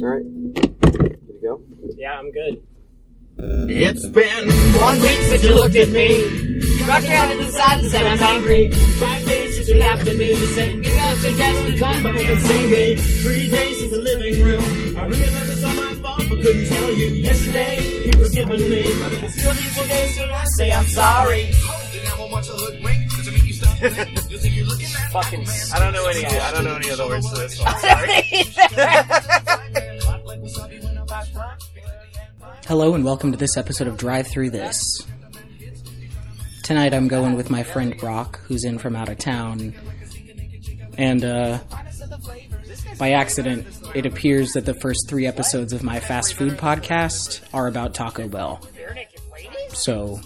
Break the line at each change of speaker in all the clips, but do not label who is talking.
Alright. Good to go?
Yeah, I'm good.
It's been one week since you looked at me. Rocked around to the side and said I'm hungry. Five days since you laughed at me. You said, you got to guess the time, but you can see me. Three days since the living room. I realized it's all my fault, but couldn't tell you. Yesterday, you were skipping me. But it's still these days till I say I'm sorry.
Fucking.
I don't know any. I don't know any of the words to this song. Sorry.
Hello and welcome to this episode of Drive Through This. Tonight I'm going with my friend Brock, who's in from out of town. And, uh, by accident, it appears that the first three episodes of my fast food podcast are about Taco Bell. So,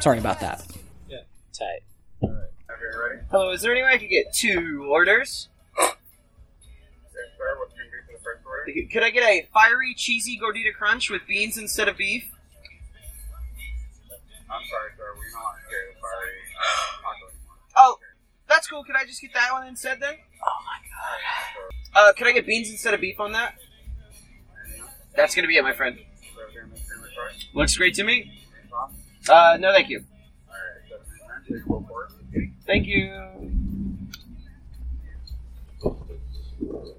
sorry about that.
Yeah, tight.
Hello, is there any way I could get two orders? Could I get a fiery, cheesy gordita crunch with beans instead of beef?
I'm sorry, sir. We're not here fiery taco anymore.
Oh, that's cool. Could I just get that one instead then? Oh my god. Uh, could I get beans instead of beef on that? That's gonna be it, my friend.
So we're gonna make sure we're sorry.
Looks great to me. Uh, no, thank you.
Alright, so man, take a look for it.
Thank you.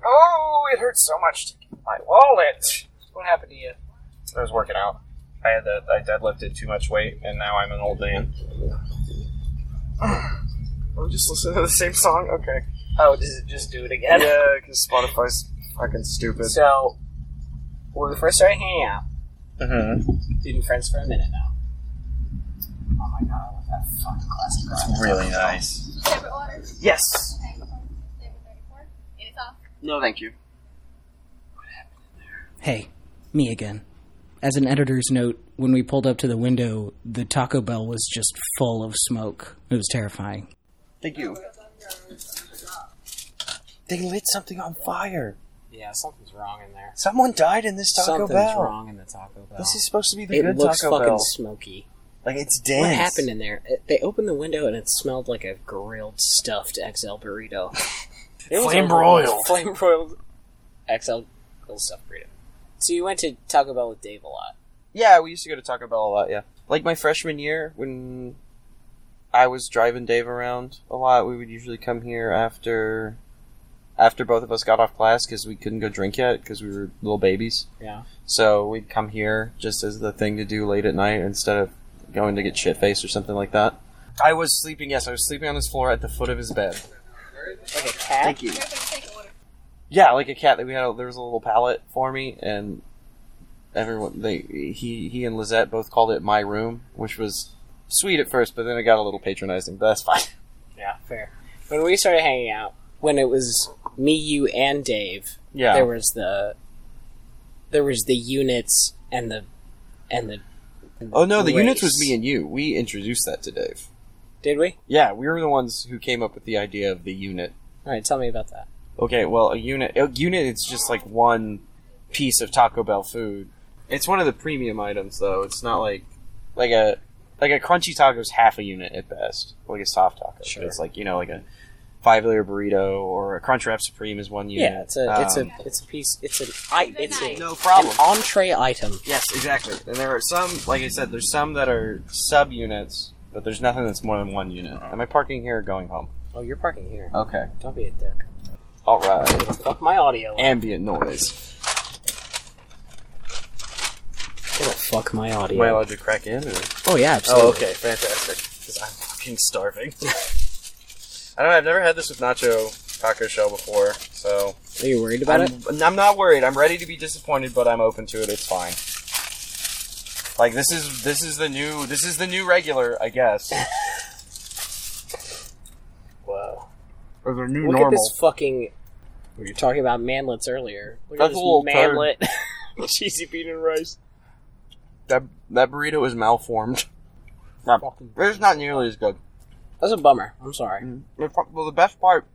Oh, it hurts so much to get my wallet. What happened to you?
I was working out. I had the, I deadlifted too much weight, and now I'm an old man.
I'm just listening to the same song. Okay.
Oh, does it just do it again?
Yeah, because Spotify's fucking stupid.
So, when we first started hanging out,
Mm-hmm.
we've been friends for a minute now. Oh my god, I love that fucking classic rock.
Really nice.
Favorite order?
Yes.
Okay, 34? Eight off.
No, thank you.
Hey, me again. As an editor's note, when we pulled up to the window, the Taco Bell was just full of smoke. It was terrifying.
Thank you.
They lit something on fire.
Yeah, something's wrong in there.
Someone died in this Taco
Something's
Bell.
wrong in the Taco Bell.
This is supposed to be the
it
good
looks
Taco
fucking
Bell.
smoky.
Like it's dense.
What happened in there? It- they opened the window and it smelled like a grilled stuffed XL burrito. It was
Flame
a-
broiled.
Flame broiled XL grilled stuffed burrito. So you went to Taco Bell with Dave a lot.
Yeah, we used to go to Taco Bell a lot. Yeah, like my freshman year when I was driving Dave around a lot, we would usually come here after after both of us got off class because we couldn't go drink yet because we were little babies.
Yeah.
So we'd come here just as the thing to do late at night instead of going to get shit faced or something like that. I was sleeping. Yes, I was sleeping on his floor at the foot of his bed.
Like a cat?
Thank you.
Perfect, take order.
Yeah, like a cat. That we had. There was a little pallet for me, and everyone they he he and Lizette both called it my room, which was sweet at first, but then it got a little patronizing. But that's fine.
Yeah, fair. When we started hanging out, when it was me, you, and Dave,
Yeah.
there was the there was the units and the and the
oh no, the units was me and you. We introduced that to Dave.
Did we?
Yeah, we were the ones who came up with the idea of the unit.
All right, tell me about that.
Okay, well, a unit a unit it's just like one piece of Taco Bell food. It's one of the premium items though. It's not like like a like a crunchy taco is half a unit at best, like a soft taco.
Sure.
It's like you know like a five layer burrito or a crunch wrap supreme is one unit.
Yeah, it's a it's
Um,
a it's a piece it's an I it's a
no problem.
an entree item.
Yes, exactly. And there are some, like I said, there's some that are sub units, but there's nothing that's more than one unit. Am I parking here or going home?
Oh, you're parking here.
Okay.
Don't be a dick.
All right.
Fuck my audio.
Ambient noise.
It'll fuck my audio.
Am I allowed to crack in? Or?
oh yeah, oh, absolutely.
Oh, okay, fantastic. Because I'm fucking starving. I don't know. I've never had this with Nacho Taco Shell before, so
Are you worried about it?
I'm, I'm not worried. I'm ready to be disappointed, but I'm open to it. It's fine. Like this is this is the new this is the new regular, I guess, or the new
Look
normal.
at this fucking. We were talking about manlets earlier. Look
That's
at this
a little turd.
manlet. Cheesy bean and rice.
That that burrito is malformed.
Fucking-
It's not nearly as good.
That's a bummer. I'm sorry. Mm.
The fu- Well, the best part,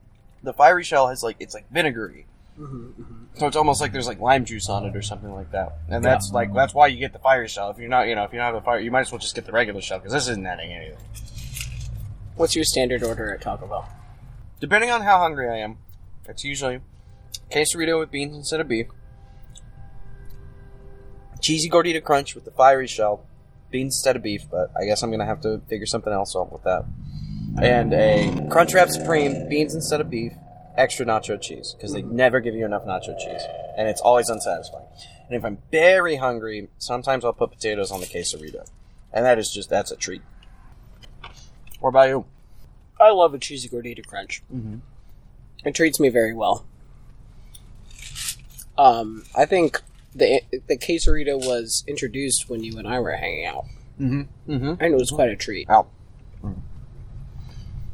the fiery shell has like it's like vinegary, mm-hmm, mm-hmm. so it's almost like there's like lime juice on it or something like that. And that's like that's why you get the fiery shell. If you're not, you know, if you don't have the fire, you might as well just get the regular shell because this isn't adding anything.
What's your standard order at Taco Bell?
Depending on how hungry I am, it's usually quesarito with beans instead of beef, cheesy gordita crunch with the fiery shell, beans instead of beef, but I guess I'm gonna have to figure something else out with that, and a Crunchwrap Supreme, beans instead of beef, extra nacho cheese because they never give you enough nacho cheese, and it's always unsatisfying. And if I'm very hungry, sometimes I'll put potatoes on the quesarito, and that is just that's a treat. What about you?
I love a cheesy gordita crunch.
Mhm.
It treats me very well. Um, I think the the quesarito was introduced when you and I were hanging out,
Mm-hmm. Mm-hmm.
and it was quite a treat.
Out.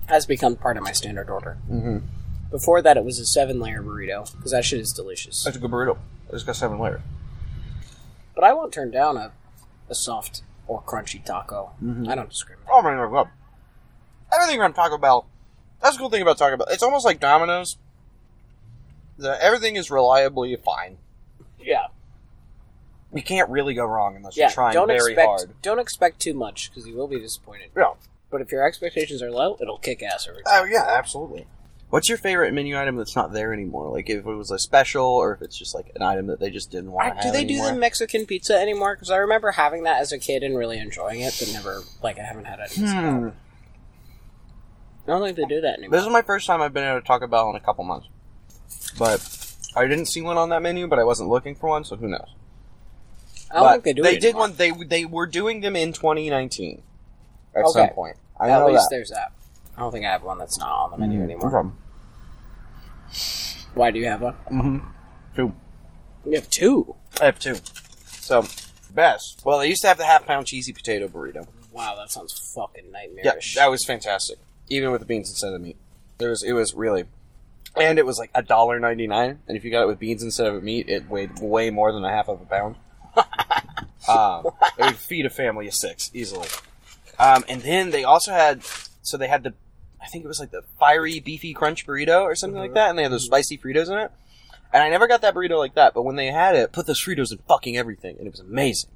Has become part of my standard order.
Mm-hmm.
Before that, it was a seven layer burrito because that shit is delicious.
That's a good burrito. It's got seven layers.
But I won't turn down a, a soft or crunchy taco.
Mhm.
I don't discriminate.
Oh my god. Everything around Taco Bell. That's the cool thing about Taco Bell. It's almost like Domino's. The, everything is reliably fine.
Yeah,
You can't really go wrong unless
yeah.
you're trying
don't
very
expect
hard.
don't expect too much because you will be disappointed.
Yeah.
But if your expectations are low, it'll kick ass every time.
Oh yeah, absolutely. What's your favorite menu item that's not there anymore? Like if it was a special, or if it's just like an item that they just didn't want to
I-
have
do they
anymore?
do the Mexican pizza anymore? Because I remember having that as a kid and really enjoying it, but never like I haven't had it.
Hmm.
I don't think they do that anymore.
This is my first time I've been able to Taco Bell in a couple months, but I didn't see one on that menu. But I wasn't looking for one, so who knows?
I don't
But
think they do.
They
it
did
anymore.
one. They they were doing them in 2019 at
Okay.
some point. I
At
know
least
that.
there's that. I don't think I have one that's not on the menu
Mhm.
anymore.
No problem.
Why do you have one?
Mm-hmm. Two.
You have two.
I have two. So best. Well, they used to have the half pound cheesy potato burrito.
Wow, that sounds fucking
Yeah,
nightmarish.
that was fantastic. Even with the beans instead of meat, there was it was really, and it was like a dollar ninety nine. And if you got it with beans instead of meat, it weighed way more than a half of a pound. um, it would feed a family of six easily. Um, and then they also had, so they had the, I think it was like the fiery beefy crunch burrito or something like that, and they had those spicy Fritos in it. And I never got that burrito like that, but when they had it, put those Fritos in fucking everything, and it was amazing.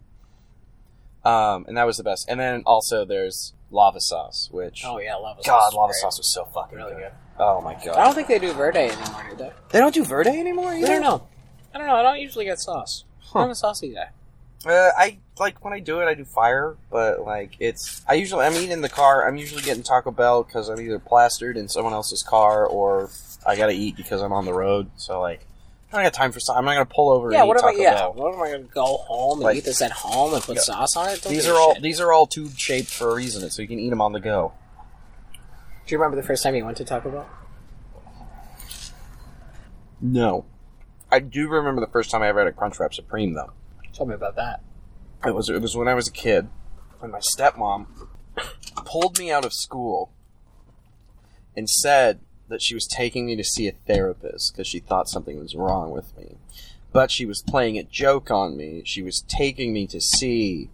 Um, and that was the best. And then also there's lava sauce, which
oh yeah, lava sauce.
God, lava sauce was so fucking
Really
good.
good.
Oh my god.
I don't think they do verde anymore, do they?
they don't do verde anymore.
I
Either?
don't know. I don't know. I don't usually get sauce.
Huh.
I'm a saucy guy.
Uh, I like when I do it, I do fire, but like it's. I usually I'm eating in the car. I'm usually getting Taco Bell because I'm either plastered in someone else's car or I gotta eat because I'm on the road. So like, I don't got time for. sa- I'm not gonna pull over.
Yeah,
and
what
eat
am I?
Taco
Yeah,
Bell.
what am I going to go home and
Like-
eat this at home and put
Yeah.
sauce on it? Don't
These
give
are
a
all
shit.
these are all tube shaped for a reason, so you can eat them on the go.
Do you remember the first time you went to Taco Bell?
No, I do remember the first time I ever had a Crunchwrap Supreme though.
Tell me about that.
It was it was when I was a kid, when my stepmom pulled me out of school and said that she was taking me to see a therapist because she thought something was wrong with me. But she was playing a joke on me. She was taking me to see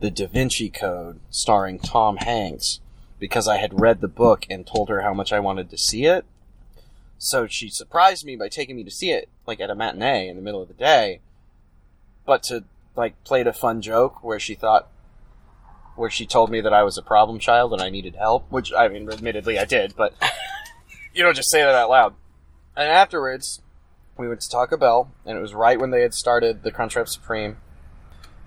the Da Vinci Code starring Tom Hanks because I had read the book and told her how much I wanted to see it. So she surprised me by taking me to see it, like at a matinee in the middle of the day. But to like played a fun joke where she thought where she told me that I was a problem child and I needed help, which I mean admittedly I did, but you don't just say that out loud. And afterwards, we went to Taco Bell, and it was right when they had started the Crunchwrap Supreme.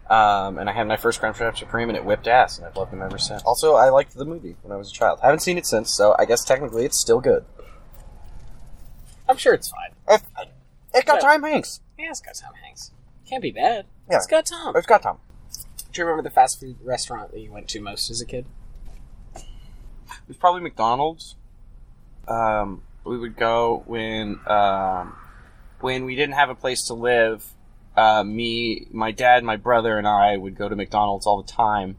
Um, and I had my first Crunchwrap Supreme, and it whipped ass, and I've loved them ever since. Also, I liked the movie when I was a child. haven't seen it since, so I guess technically it's still good.
I'm sure it's fine.
It, it got
Yeah.
Tom Hanks.
Yeah, it's got Tom Hanks. Can't be bad.
Yeah.
It's got Tom.
It's got Tom.
Do you remember the fast food restaurant that you went to most as a kid?
It was probably McDonald's. Um, we would go when um, when we didn't have a place to live. Uh, me, my dad, my brother, and I would go to McDonald's all the time,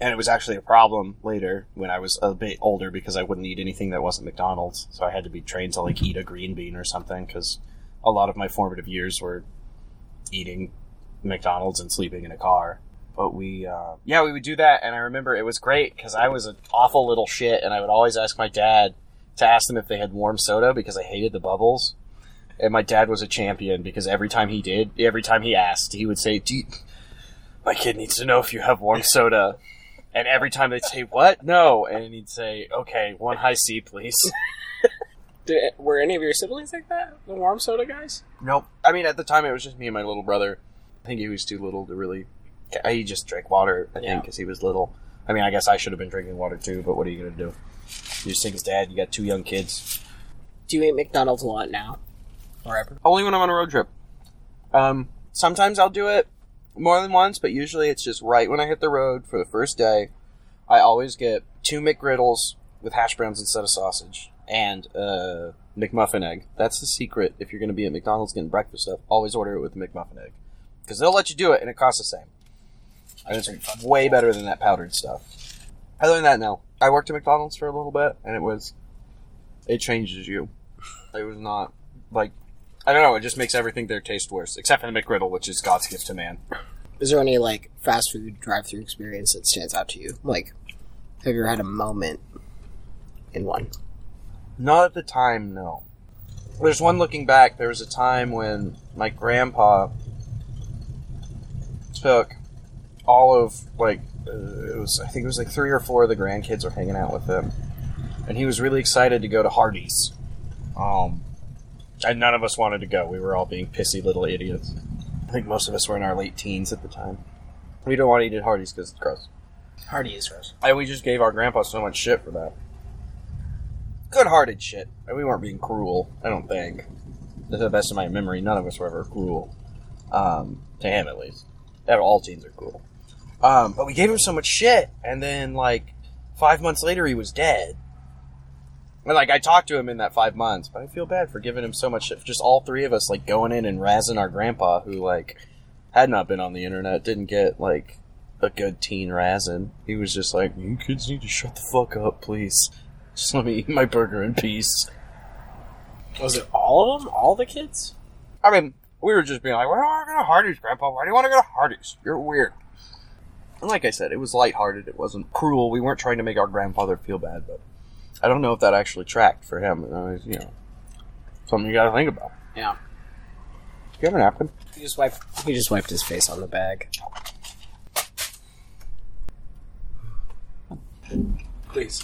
and it was actually a problem later when I was a bit older because I wouldn't eat anything that wasn't McDonald's. So I had to be trained to like eat a green bean or something because a lot of my formative years were eating McDonald's and sleeping in a car. But we, uh, yeah, we would do that, and I remember it was great because I was an awful little shit, and I would always ask my dad to ask them if they had warm soda because I hated the bubbles. And my dad was a champion because every time he did, every time he asked, he would say, you, "My kid needs to know if you have warm soda." And every time they'd say, "What? No," and he'd say, "Okay, one high C, please."
Did, were any of your siblings like that? The warm soda guys?
Nope. I mean, at the time, it was just me and my little brother. I think he was too little to really. He just drank water, I
Yeah.
think, because he was little. I mean, I guess I should have been drinking water too, but what are you going to do? You just think his dad, you got two young kids.
Do you eat McDonald's a lot now? Or ever?
Only when I'm on a road trip. Um, sometimes I'll do it more than once, but usually it's just right when I hit the road for the first day. I always get two McGriddles with hash browns instead of sausage and uh, McMuffin egg. That's the secret. If you're going to be at McDonald's getting breakfast stuff, always order it with the McMuffin egg because they'll let you do it and it costs the same. And it's way better than that powdered stuff. Other than that, no. I worked at McDonald's for a little bit, and it was it changes you. It was not like I don't know. It just makes everything there taste worse, except for the McGriddle, which is God's gift to man.
Is there any like fast food drive-through experience that stands out to you? Like, have you ever had a moment in one?
Not at the time, no. There's one looking back. There was a time when my grandpa took all of like it was I think it was like three or four of the grandkids were hanging out with him, and he was really excited to go to Hardee's. Um, and none of us wanted to go. We were all being pissy little idiots. I think most of us were in our late teens at the time. We don't want to eat at Hardee's because it's gross.
Hardy is gross.
And we just gave our grandpa so much shit for that. Good-hearted shit. And we weren't being cruel. I don't think. To the best of my memory, none of us were ever cruel. Um, to him, at least. That all teens are cruel. Um, but we gave him so much shit, and then like five months later, he was dead. And like I talked to him in that five months, but I feel bad for giving him so much shit. Just all three of us like going in and razzing our grandpa, who like had not been on the internet, didn't get like a good teen razzing. He was just like, "You kids need to shut the fuck up, please. Just let me eat my burger in peace."
Was it all of them? All the kids?
I mean, we were just being like, "Why do you want to go to Hardee's, Grandpa? Why do you want to go to Hardee's? You're weird." And like I said, it was lighthearted. It wasn't cruel. We weren't trying to make our grandfather feel bad, but I don't know if that actually tracked for him. Uh, you know, something you got to think about.
Yeah.
Do you have a napkin?
He just wiped. He just wiped his face on the bag.
Please.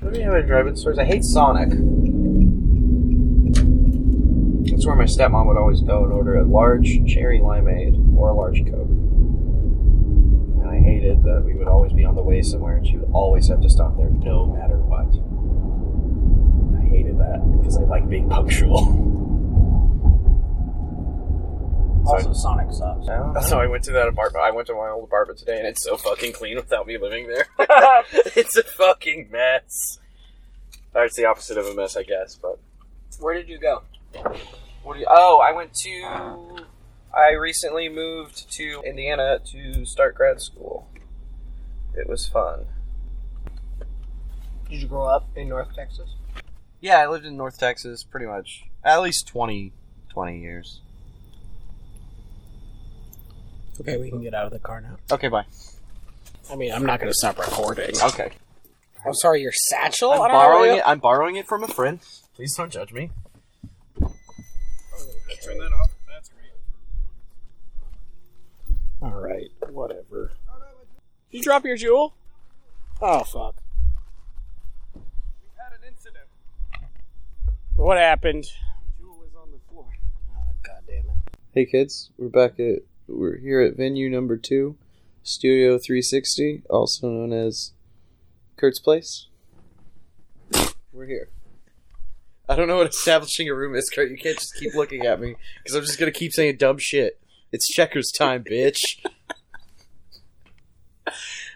What do you have at drive-in stores? I hate Sonic. That's where my stepmom would always go and order a large cherry limeade or a large Coke. And I hated that we would always be on the way somewhere and she would always have to stop there no matter what. I hated that because I like being punctual.
Also, Sonic sucks.
That's how I went to that apartment. I went to my old apartment today, and it's so fucking clean without me living there. it's a fucking mess. Or it's the opposite of a mess, I guess. But
Where did you go?
What do you, oh, I went to. I recently moved to Indiana to start grad school. It was fun.
Did you grow up in North Texas?
Yeah, I lived in North Texas pretty much at least 20, 20 years.
Okay, we can get out of the car now.
Okay, bye.
I mean, I'm not going to stop recording.
Okay.
I'm sorry, your satchel?
I'm
I don't
borrowing it. I'm borrowing it from a friend. Please don't judge me.
Turn that off. That's great.
All right, whatever. Did you drop your jewel? Oh fuck!
We Had an incident.
What happened?
Jewel was on the floor.
Oh, God damn it!
Hey kids, we're back at we're here at venue number two, Studio 360, also known as Kurt's Place. We're here.
I don't know what establishing a room is, Kurt. You can't just keep looking at me because I'm just gonna keep saying dumb shit. It's checkers time, bitch.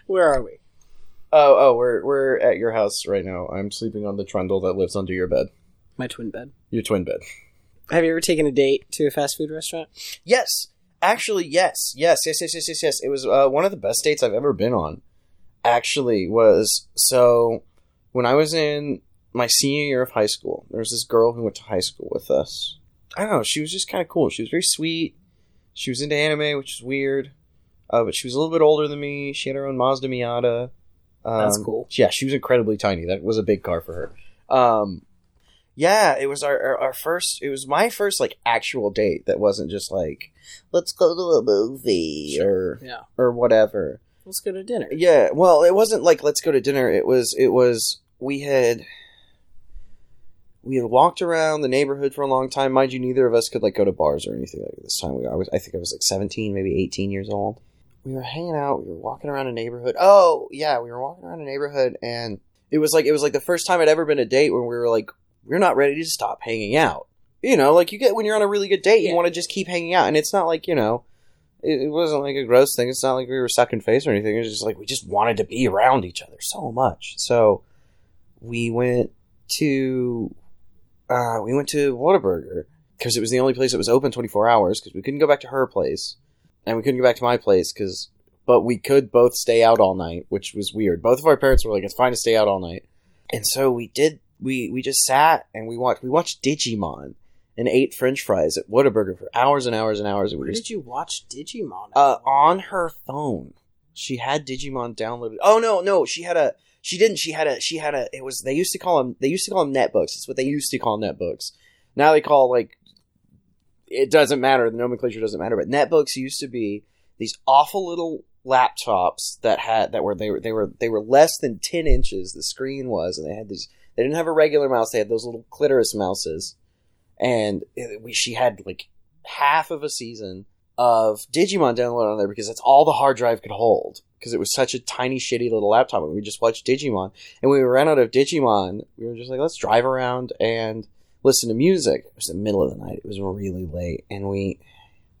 Where are we?
Oh, oh, we're we're at your house right now. I'm sleeping on the trundle that lives under your bed,
My twin bed.
your twin bed.
Have you ever taken a date to a fast food restaurant?
Yes, actually, yes, yes, yes, yes, yes, yes, yes. It was uh, one of the best dates I've ever been on. Actually, was so when I was in my senior year of high school. There was this girl who went to high school with us. I don't know. She was just kind of cool. She was very sweet. She was into anime, which is weird. Uh, but she was a little bit older than me. She had her own Mazda Miata. Um,
That's cool.
Yeah, she was incredibly tiny. That was a big car for her. Um, yeah, it was our, our our first. It was my first like actual date that wasn't just like let's go to a movie or
Yeah.
or whatever.
Let's go to dinner.
Yeah, well, it wasn't like let's go to dinner. It was it was we had we had walked around the neighborhood for a long time. Mind you, neither of us could like go to bars or anything like this time. We, I was I think I was like seventeen, maybe eighteen years old. We were hanging out. We were walking around a neighborhood. Oh yeah, we were walking around a neighborhood, and it was like it was like the first time I'd ever been a date when we were like we're not ready to stop hanging out. You know, like you get when you're on a really good date, you
Yeah.
want to just keep hanging out, and it's not like you know it, it wasn't like a gross thing. It's not like we were sucking face or anything. It was just like we just wanted to be around each other so much. So we went to uh, we went to Whataburger because it was the only place that was open 24 hours because we couldn't go back to her place and we couldn't go back to my place because but we could both stay out all night which was weird both of our parents were like it's fine to stay out all night and so we did we we just sat and we watched we watched digimon and ate french fries at Whataburger for hours and hours and hours
Where
just
did you watch Digimon?
uh, on her phone. She had Digimon downloaded. Oh no, no, she had a. She didn't. She had a. She had a. It was. They used to call them. They used to call them netbooks. It's what they used to call netbooks. Now they call like. It doesn't matter. The nomenclature doesn't matter. But netbooks used to be these awful little laptops that had that were they were they were they were less than ten inches. The screen was, and they had these. They didn't have a regular mouse. They had those little clitoris mouses, and it, we, she had like half of a season of Digimon downloaded on there because that's all the hard drive could hold. Because it was such a tiny, shitty little laptop, and we just watched Digimon. And when we ran out of Digimon, we were just like, let's drive around and listen to music. It was the middle of the night; it was really late, and we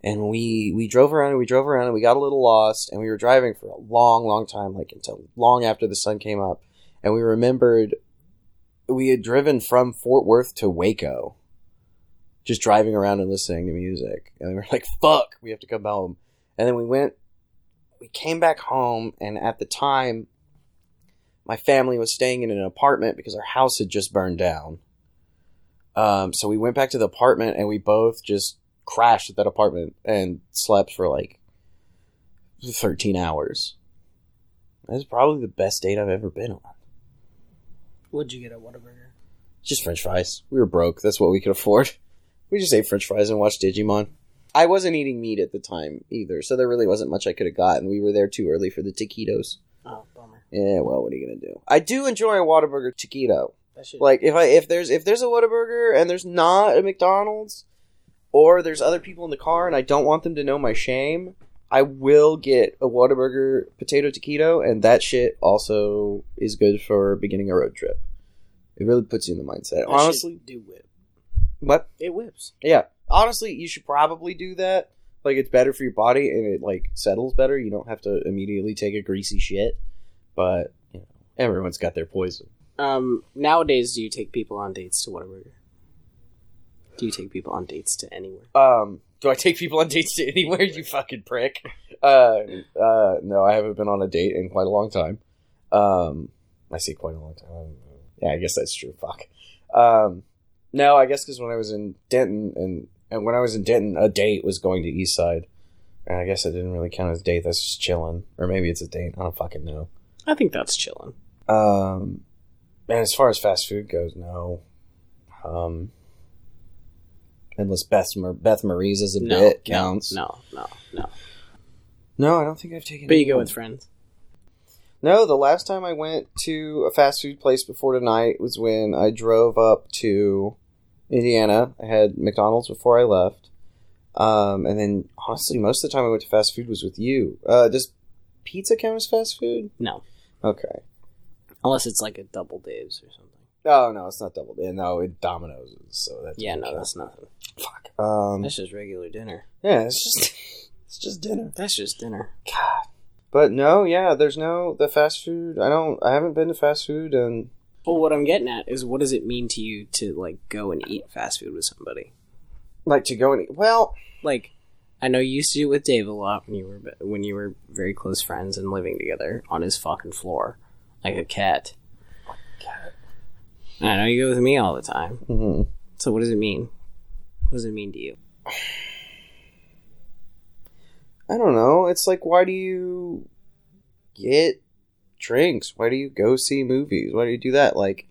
and we we drove around and we drove around and we got a little lost, and we were driving for a long, long time, like until long after the sun came up, and we remembered we had driven from Fort Worth to Waco just driving around and listening to music. And we were like, fuck, we have to come home. And then we went, we came back home, and at the time, my family was staying in an apartment because our house had just burned down. Um, so we went back to the apartment and we both just crashed at that apartment and slept for like 13 hours. That's probably the best date I've ever been on.
What'd you get at Whataburger?
Just French fries. We were broke. That's what we could afford. We just ate French fries and watched Digimon. I wasn't eating meat at the time either, so there really wasn't much I could have gotten. We were there too early for the taquitos.
Oh, bummer.
Yeah, well, what are you gonna do? I do enjoy a Whataburger taquito. Like if I if there's if there's a Whataburger and there's not a McDonald's, or there's other people in the car and I don't want them to know my shame, I will get a Whataburger potato taquito, and that shit also is good for beginning a road trip. It really puts you in the mindset.
that
Honestly,
do whip.
what?
It whips.
Yeah, honestly, you should probably do that. Like it's better for your body and it like settles better. You don't have to immediately take a greasy shit. But you know, everyone's got their poison.
Um, nowadays, do you take people on dates to Whataburger? Do you take people on dates to anywhere?
Um, do I take people on dates to anywhere? You fucking prick. Uh, uh, no, I haven't been on a date in quite a long time. Um, I say quite a long time. Yeah, I guess that's true. Fuck. Um, no, I guess because when I was in Denton and and when I was in Denton, a date was going to East Side. And I guess it didn't really count as a date. That's just chilling, or maybe it's a date. I don't fucking know.
I think that's chilling.
Um, and as far as fast food goes, no. Um, unless Beth Mar- Beth Marie's as a
No,
bit
no,
counts.
No, no, no.
No, I don't think I've taken.
But you go with friends.
No, the last time I went to a fast food place before tonight was when I drove up to Indiana. I had McDonald's before I left. Um, and then honestly, most of the time I went to fast food was with you. Uh, does pizza count as fast food?
No,
Okay.
unless it's like a double Dave's or something.
Oh no, it's not double. No, it Domino's. So that's
Yeah, no, that's nothing.
fuck. Um,
That's just regular dinner.
yeah, it's just it's just dinner.
That's just dinner.
God. But no, yeah, there's no the fast food. I don't. I haven't been to fast food, and
Well, what I'm getting at is, what does it mean to you to like go and eat fast food with somebody?
like to go and eat. Well,
Like, I know you used to do it with Dave a lot when you were when you were very close friends and living together on his fucking floor, like a cat. And I know you go with me all the time.
mhm.
So what does it mean? What does it mean to you?
I don't know. It's like, why do you get drinks? Why do you go see movies? Why do you do that? Like,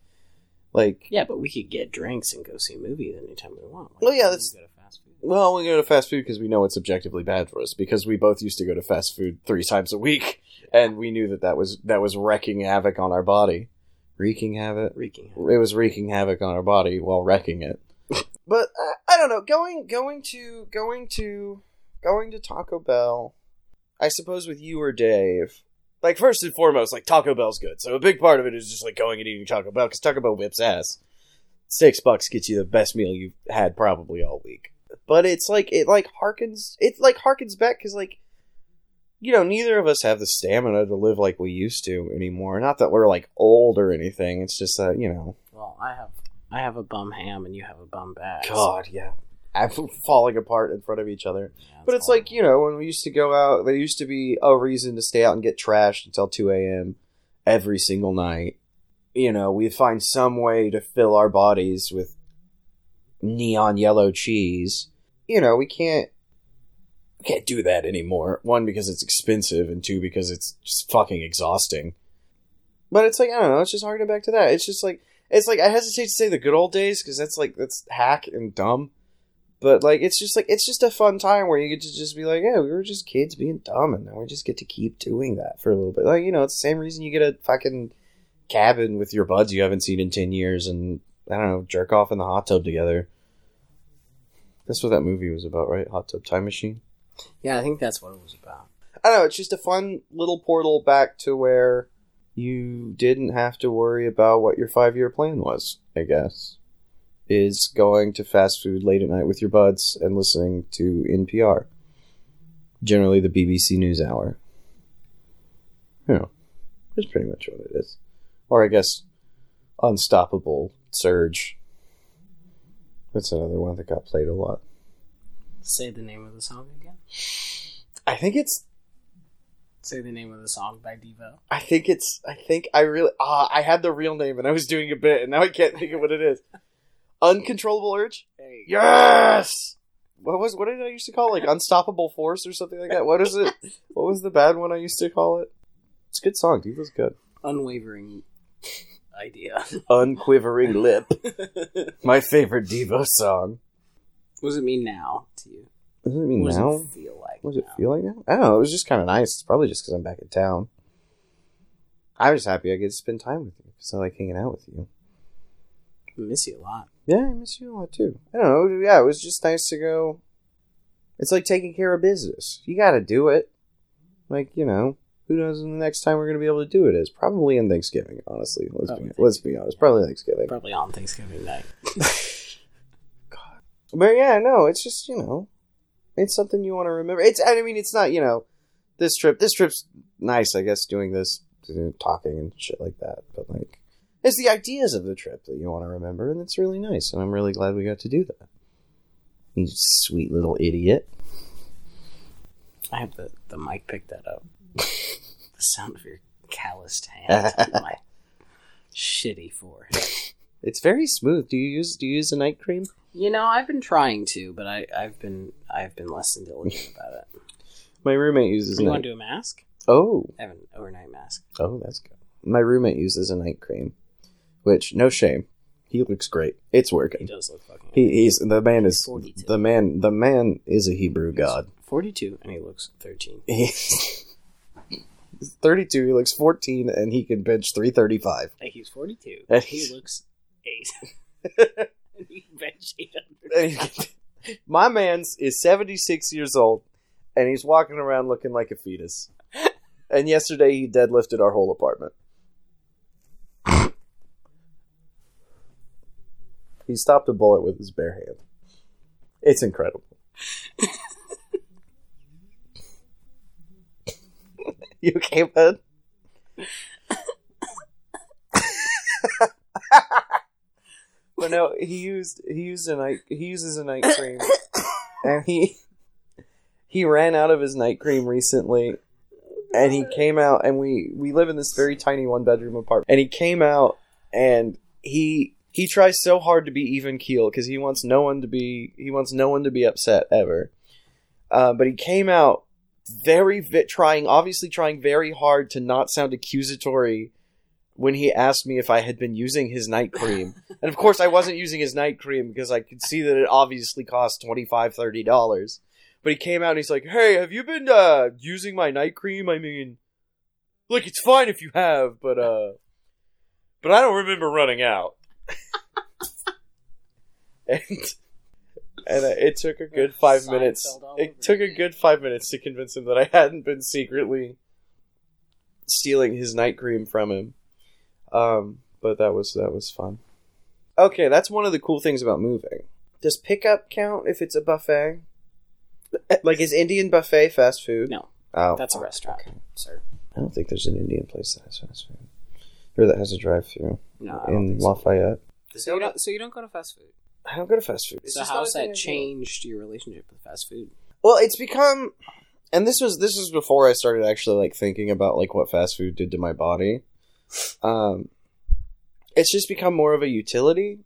like,
Yeah, but we could get drinks and go see movies anytime we want. Why
Well, yeah, that's-
go to fast food.
Well, we go to fast food because we know it's objectively bad for us. Because we both used to go to fast food three times a week, and we knew that that was that was wrecking havoc on our body, wreaking havoc.
Reeking.
It was wreaking havoc on our body while wrecking it. but uh, I don't know. Going going to going to going to Taco Bell. I suppose with you or Dave. Like first and foremost, like Taco Bell's good. So a big part of it is just like going and eating Taco Bell because Taco Bell whips ass. Six bucks gets you the best meal you've had probably all week. But it's like it like harkens it like harkens back because like you know neither of us have the stamina to live like we used to anymore. Not that we're like old or anything. It's just that you know.
Well, I have I have a bum ham and you have a bum bass.
God, yeah. Falling apart in front of each other.
Yeah,
But it's like, you know, when we used to go out, there used to be a reason to stay out and get trashed until 2 a.m. every single night. You know, we'd find some way to fill our bodies with neon yellow cheese. You know, we can't we can't do that anymore. One because it's expensive and two because it's just fucking exhausting. But it's like I don't know, it's just harking back to that. It's just like it's like I hesitate to say the good old days because that's like that's hack and dumb. But like it's just like it's just a fun time where you get to just be like, yeah, we were just kids being dumb, and now we just get to keep doing that for a little bit. Like you know, it's the same reason you get a fucking cabin with your buds you haven't seen in ten years, and I don't know, jerk off in the hot tub together. That's what that movie was about, right? Hot tub time machine.
Yeah, I think that's what it was about.
I don't know. It's just a fun little portal back to where you didn't have to worry about what your five year plan was. I guess is going to fast food late at night with your buds and listening to NPR. Generally, the BBC News Hour. You know, that's pretty much what it is. Or I guess, Unstoppable Surge. That's another one that got played a lot.
Say the name of the song again.
I think it's
Say the name of the song by Devo.
I think it's. I think I really. Ah, I had the real name and I was doing a bit, and now I can't think of what it is. Uncontrollable urge. Yes. What was? What did I used to call it? like unstoppable force or something like that? What is it? What was the bad one I used to call it? It's a good song. Devo's good.
Unwavering idea.
Unquivering lip. My favorite Devo song.
what does it mean now to you?
What Does it mean
What does
now?
it feel like?
What does it feel like now? I don't know. It was just kind of nice. It's probably just because I'm back in town. I was happy I get to spend time with you because I like hanging out with you.
I miss you a lot.
Yeah, I miss you a lot too. I don't know. Yeah, it was just nice to go. It's like taking care of business. You got to do it. Like you know, who knows when the next time we're going to be able to do it is? Probably in Thanksgiving. Honestly, let's
Probably
be let's be honest. Probably Thanksgiving.
Probably on Thanksgiving night. God.
But yeah, no, it's just you know, it's something you want to remember. It's I mean, it's not you know, this trip. This trip's nice, I guess, doing this, talking and shit like that. But like, it's the ideas of the trip that you want to remember, and it's really nice. And I'm really glad we got to do that. You sweet little idiot.
I have the, the mic pick that up. the sound of your calloused hands on my shitty forehead.
It's very smooth. Do you use Do you use a night cream?
You know, I've been trying to, but I, I've been I've been less than diligent about it.
My roommate uses
You
night.
want to do a mask?
oh,
I have an overnight mask.
oh, that's good. My roommate uses a night cream, which no shame. He looks great. It's working.
He does look fucking.
He, he's the man is
42.
the man. The man is a Hebrew god.
Forty-two, and he looks thirteen.
He's he's 32. He looks 14, and he can bench 335.
Hey, he's forty-two.
And
he looks eight. and he can bench eight hundred.
My man's is 76 years old, and he's walking around looking like a fetus. And yesterday he deadlifted our whole apartment. He stopped a bullet with his bare hand. It's incredible. you okay, bud? but no, he used he used a night he uses a night cream, and he he ran out of his night cream recently, and he came out and we we live in this very tiny one bedroom apartment, and he came out and he he tries so hard to be even keel because he wants no one to be he wants no one to be upset ever, uh, but he came out very vi- trying obviously trying very hard to not sound accusatory when he asked me if I had been using his night cream. and of course, I wasn't using his night cream because I could see that it obviously cost $25, $30. But he came out and he's like, Hey, have you been uh, using my night cream? I mean, look, it's fine if you have, but uh, but I don't remember running out. And and uh, it took a good five
Seinfeld
minutes. It took a good five minutes to convince him that I hadn't been secretly stealing his night cream from him. Um, but that was that was fun. Okay, that's one of the cool things about moving. Does pickup count if it's a buffet? Like is Indian buffet fast food?
No,
Oh,
that's a restaurant, sir.
I don't think there's an Indian place that has fast food. Or that has a drive-through
No, don't
in
so.
Lafayette.
So you don't. So you don't go to fast food.
I don't go to fast food.
So
just not a
how's that changed your relationship with fast food?
Well, it's become, and this was this was before I started actually like thinking about like what fast food did to my body. Um, it's just become more of a utility.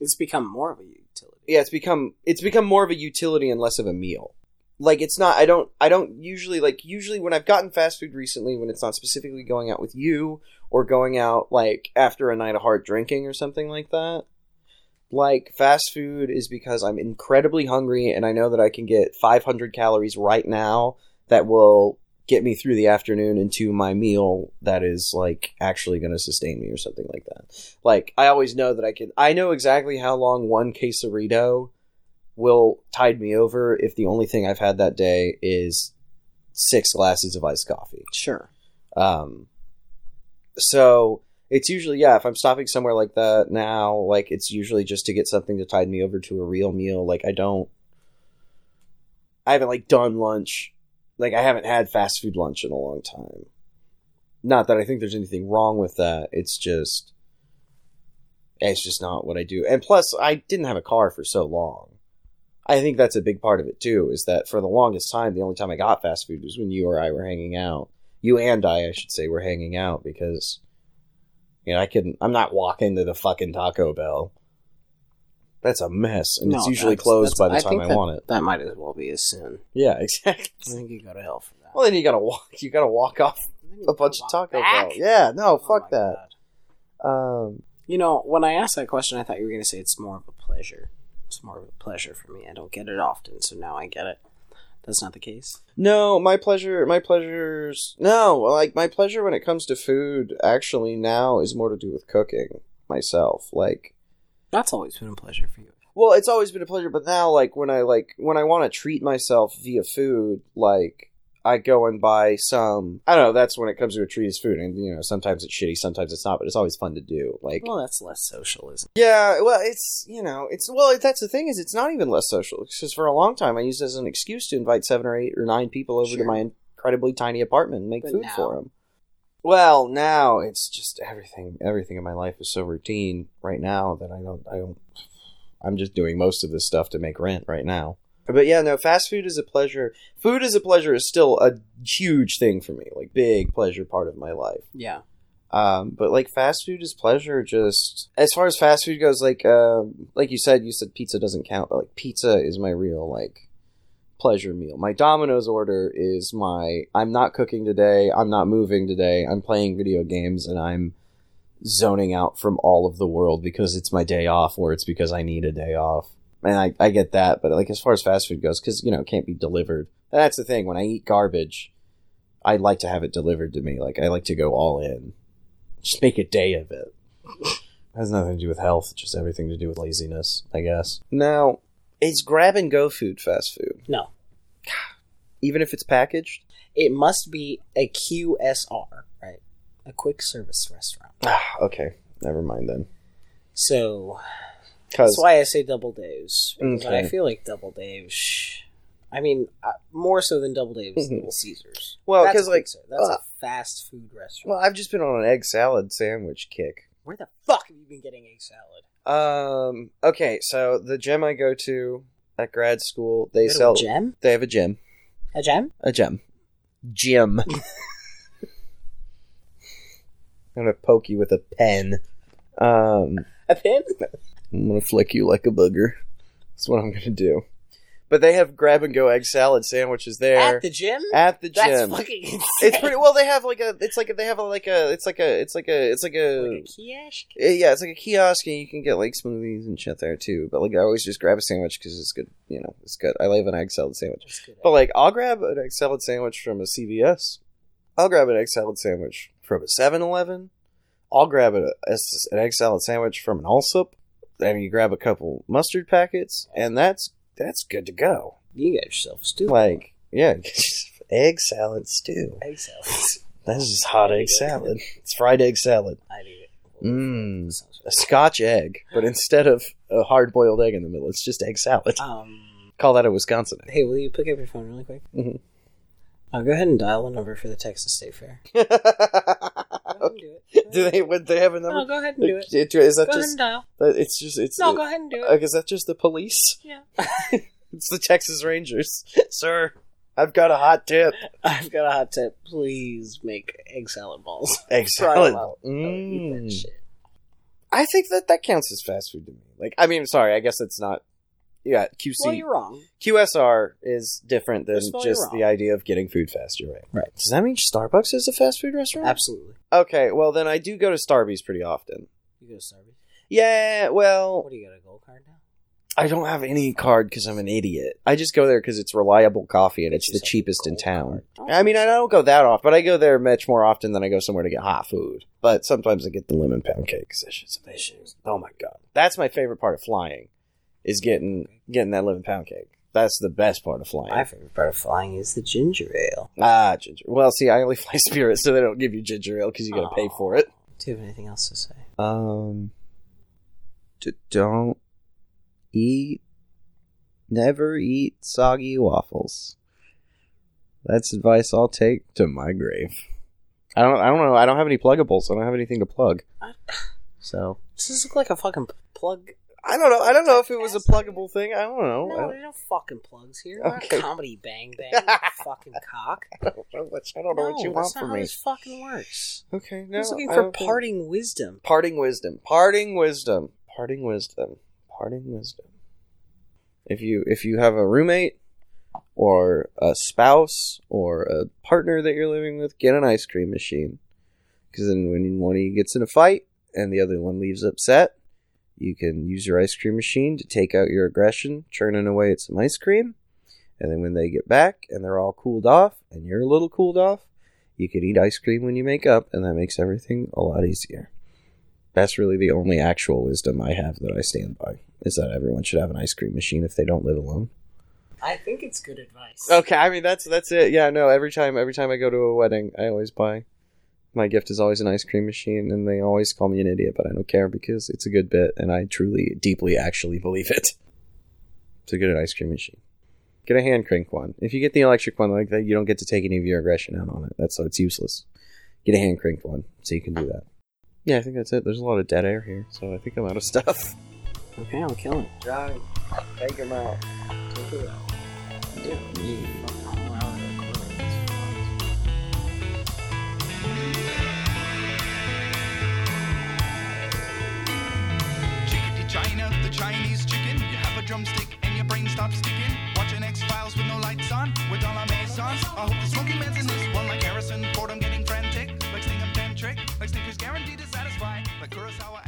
It's become more of a utility.
Yeah, it's become it's become more of a utility and less of a meal. Like it's not. I don't. I don't usually like. Usually, when I've gotten fast food recently, when it's not specifically going out with you or going out like after a night of hard drinking or something like that. Like fast food is because I'm incredibly hungry and I know that I can get 500 calories right now that will get me through the afternoon into my meal that is like actually going to sustain me or something like that. Like I always know that I can I know exactly how long one quesarito will tide me over if the only thing I've had that day is six glasses of iced coffee.
Sure.
Um, so it's usually yeah. If I'm stopping somewhere like that now, like it's usually just to get something to tide me over to a real meal. Like I don't, I haven't like done lunch. Like I haven't had fast food lunch in a long time. Not that I think there's anything wrong with that. It's just, it's just not what I do. And plus, I didn't have a car for so long. I think that's a big part of it too. Is that for the longest time, the only time I got fast food was when you or I were hanging out you and I, I should say, were hanging out because, you know, I couldn't. I'm not walking to the fucking Taco Bell. That's a mess, and it's usually
that's-
closed
that's-
by the time
think
I
that-
want it.
That might as well be a sin.
Yeah, exactly.
I think you go to hell for that.
Well, then you gotta walk. You gotta walk off a bunch of Taco
back.
Bell. Yeah, no,
Oh
fuck
my
that.
God.
Um,
You know, when I asked that question, I thought you were going to say it's more of a pleasure. It's more of a pleasure for me. I don't get it often, so now I get it. That's not the case.
no, my pleasure. My pleasures. No, like my pleasure when it comes to food, actually now is more to do with cooking myself. Like,
That's always been a pleasure for you.
Well, it's always been a pleasure, but now, like when I like when I want to treat myself via food, like I go and buy some. I don't know. That's when it comes to a treat is food, and you know sometimes it's shitty, sometimes it's not, but it's always fun to do. Like,
Well, that's less social, isn't
yeah, well, it's you know, it's well, that's the thing is, it's not even less social because for a long time I used it as an excuse to invite seven or eight or nine people over to my incredibly tiny apartment and make
But
food
now-
for them. Well, now it's just everything. Everything in my life is so routine right now that I don't. I don't. I'm just doing most of this stuff to make rent right now. But yeah, no, fast food is a pleasure. Food is a pleasure is still a huge thing for me, like big pleasure part of my life.
Yeah.
Um, but like fast food is pleasure. Just as far as fast food goes, like um, like you said, you said pizza doesn't count, but like pizza is my real like pleasure meal. My Domino's order is my. I'm not cooking today. I'm not moving today. I'm playing video games and I'm zoning out from all of the world because it's my day off or it's because I need a day off. And I, I get that, but like as far as fast food goes, because you know it can't be delivered. That's the thing. When I eat garbage, I like to have it delivered to me. Like I like to go all in. Just make a day of it. has nothing to do with health, just everything to do with laziness, I guess. Now, is grab and go food fast food?
No.
Even if it's packaged?
It must be a QSR, right? A quick service restaurant.
Ah, okay. Never mind then.
So that's why I say double. Because
Okay.
I feel like double days. I mean, uh, more so than double
Mhm.
Little Caesars.
Well,
because
like,
ser- that's
uh,
a fast food restaurant.
well, I've just been on an egg salad sandwich kick.
Where the fuck have you been getting egg salad?
Um. Okay, so the gym I go to at grad school, they sell.
gem?
They have a gym.
A gem?
A gym. Gym. I'm gonna poke you with a pen. Um.
A pin?
I'm gonna flick you like a booger. That's what I'm gonna do. but they have grab and go egg salad sandwiches there
At the gym?
at the
That's
gym.
fucking insane.
It's pretty well. They have like a. It's like a, they have a, like a. It's like a. It's like a. It's like a.
Like a kiosk?
Uh, yeah, it's like a kiosk, and you can get like smoothies and shit there too. But like, I always just grab a sandwich because it's good. You know, it's good. I love an egg salad sandwich.
Good.
But like, I'll grab an egg salad sandwich from a CVS. I'll grab an egg salad sandwich from a 7-Eleven. I'll grab a, a- an egg salad sandwich from an Allsup. And you grab a couple mustard packets, and that's that's good to go.
You got yourself stew.
Like, yeah, egg salad stew.
egg salad.
That's just hot egg salad. It's fried egg salad.
I do it.
Mmm. A Scotch egg, but instead of a hard boiled egg in the middle, it's just egg salad.
Um,
Call that a Wisconsin egg.
hey, will you pick up your phone really quick?
Mhm.
Uh, go ahead and dial the number for the Texas State Fair. Go ahead and do it.
do they? Would they have a number?
No, go ahead and do it.
It- Is that
Go ahead and dial.
It's just. It's.
No, go ahead and do it.
Is that just the police?
Yeah.
It's the Texas Rangers, sir. I've got a hot tip.
I've got a hot tip. Please make egg salad balls.
Egg salad.
I'll eat that
Mm. I think that that counts as fast food to me. Like, I mean, sorry, I guess it's not. Yeah, QC.
Well, you're wrong.
QSR is different than
First you're
just
wrong.
the idea of getting food fast. You're right.
Right.
Does that mean Starbucks is a fast food restaurant?
Absolutely.
Okay, well then I do go to Starbucks pretty often.
You go to Starbucks.
Yeah, well,
What do you got a gold card now?
I don't have any card because I'm an idiot. I just go there because it's reliable coffee and it's
You
the
just have
cheapest in
gold
town.
card.
I mean, I don't go that often, but I go there much more often than I go somewhere to get hot food. But sometimes I get the lemon pound cake because that shit's amazing. Oh my god, that's my favorite part of flying, is getting getting that lemon pound cake. That's the best part of flying.
My favorite part of flying is the ginger ale.
ah, ginger. Well, see, I only fly Spirit, so they don't give you ginger ale because you got to pay for it.
Do you have anything else to say?
Um, d- don't eat, never eat soggy waffles. That's advice I'll take to my grave. I don't. I don't know. I don't have any pluggables. I don't have anything to plug. So
Does this look like a fucking plug?
I don't know. I don't know if it was a pluggable thing. I don't know. I
No,
don't,
there's no fucking plugs here.
Okay.
comedy bang bang. fucking cock.
I don't know what, I don't know what you
No,
want
that's not
from
how
me.
this fucking works.
Okay,
I
no.
was looking for
don't think-
parting wisdom.
Parting wisdom. Parting wisdom. Parting wisdom. Parting wisdom. If you if you have a roommate or a spouse or a partner that you're living with, get an ice cream machine. Because then when one of you gets in a fight and the other one leaves upset, you can use your ice cream machine to take out your aggression, churning away at some ice cream. And then when they get back and they're all cooled off and you're a little cooled off, you can eat ice cream when you make up, and that makes everything a lot easier. That's really the only actual wisdom I have that I stand by is that everyone should have an ice cream machine if they don't live alone.
I think it's good advice.
Okay, I mean that's that's it. Yeah, no, every time every time I go to a wedding, I always buy my gift is always an ice cream machine and they always call me an idiot, but I don't care because it's a good bit and I truly deeply actually believe it. To get an ice cream machine. Get a hand crank one. If you get the electric one like that, you don't get to take any of your aggression out on it. That's so it's useless. Get a hand crank one so you can do that. Yeah, I think that's it. There's a lot of dead air here, so I think I'm out of stuff.
Okay, I'm killing it.
Johnny, take him out.
Take it out. Dude, you
drumstick and your brain stops sticking. Watching X Files with no lights on, with all our Masons, I hope the smoking man's in this
one like Harrison Ford. I'm getting frantic, like Sting and like Snickers guaranteed to satisfy, like Kurosawa.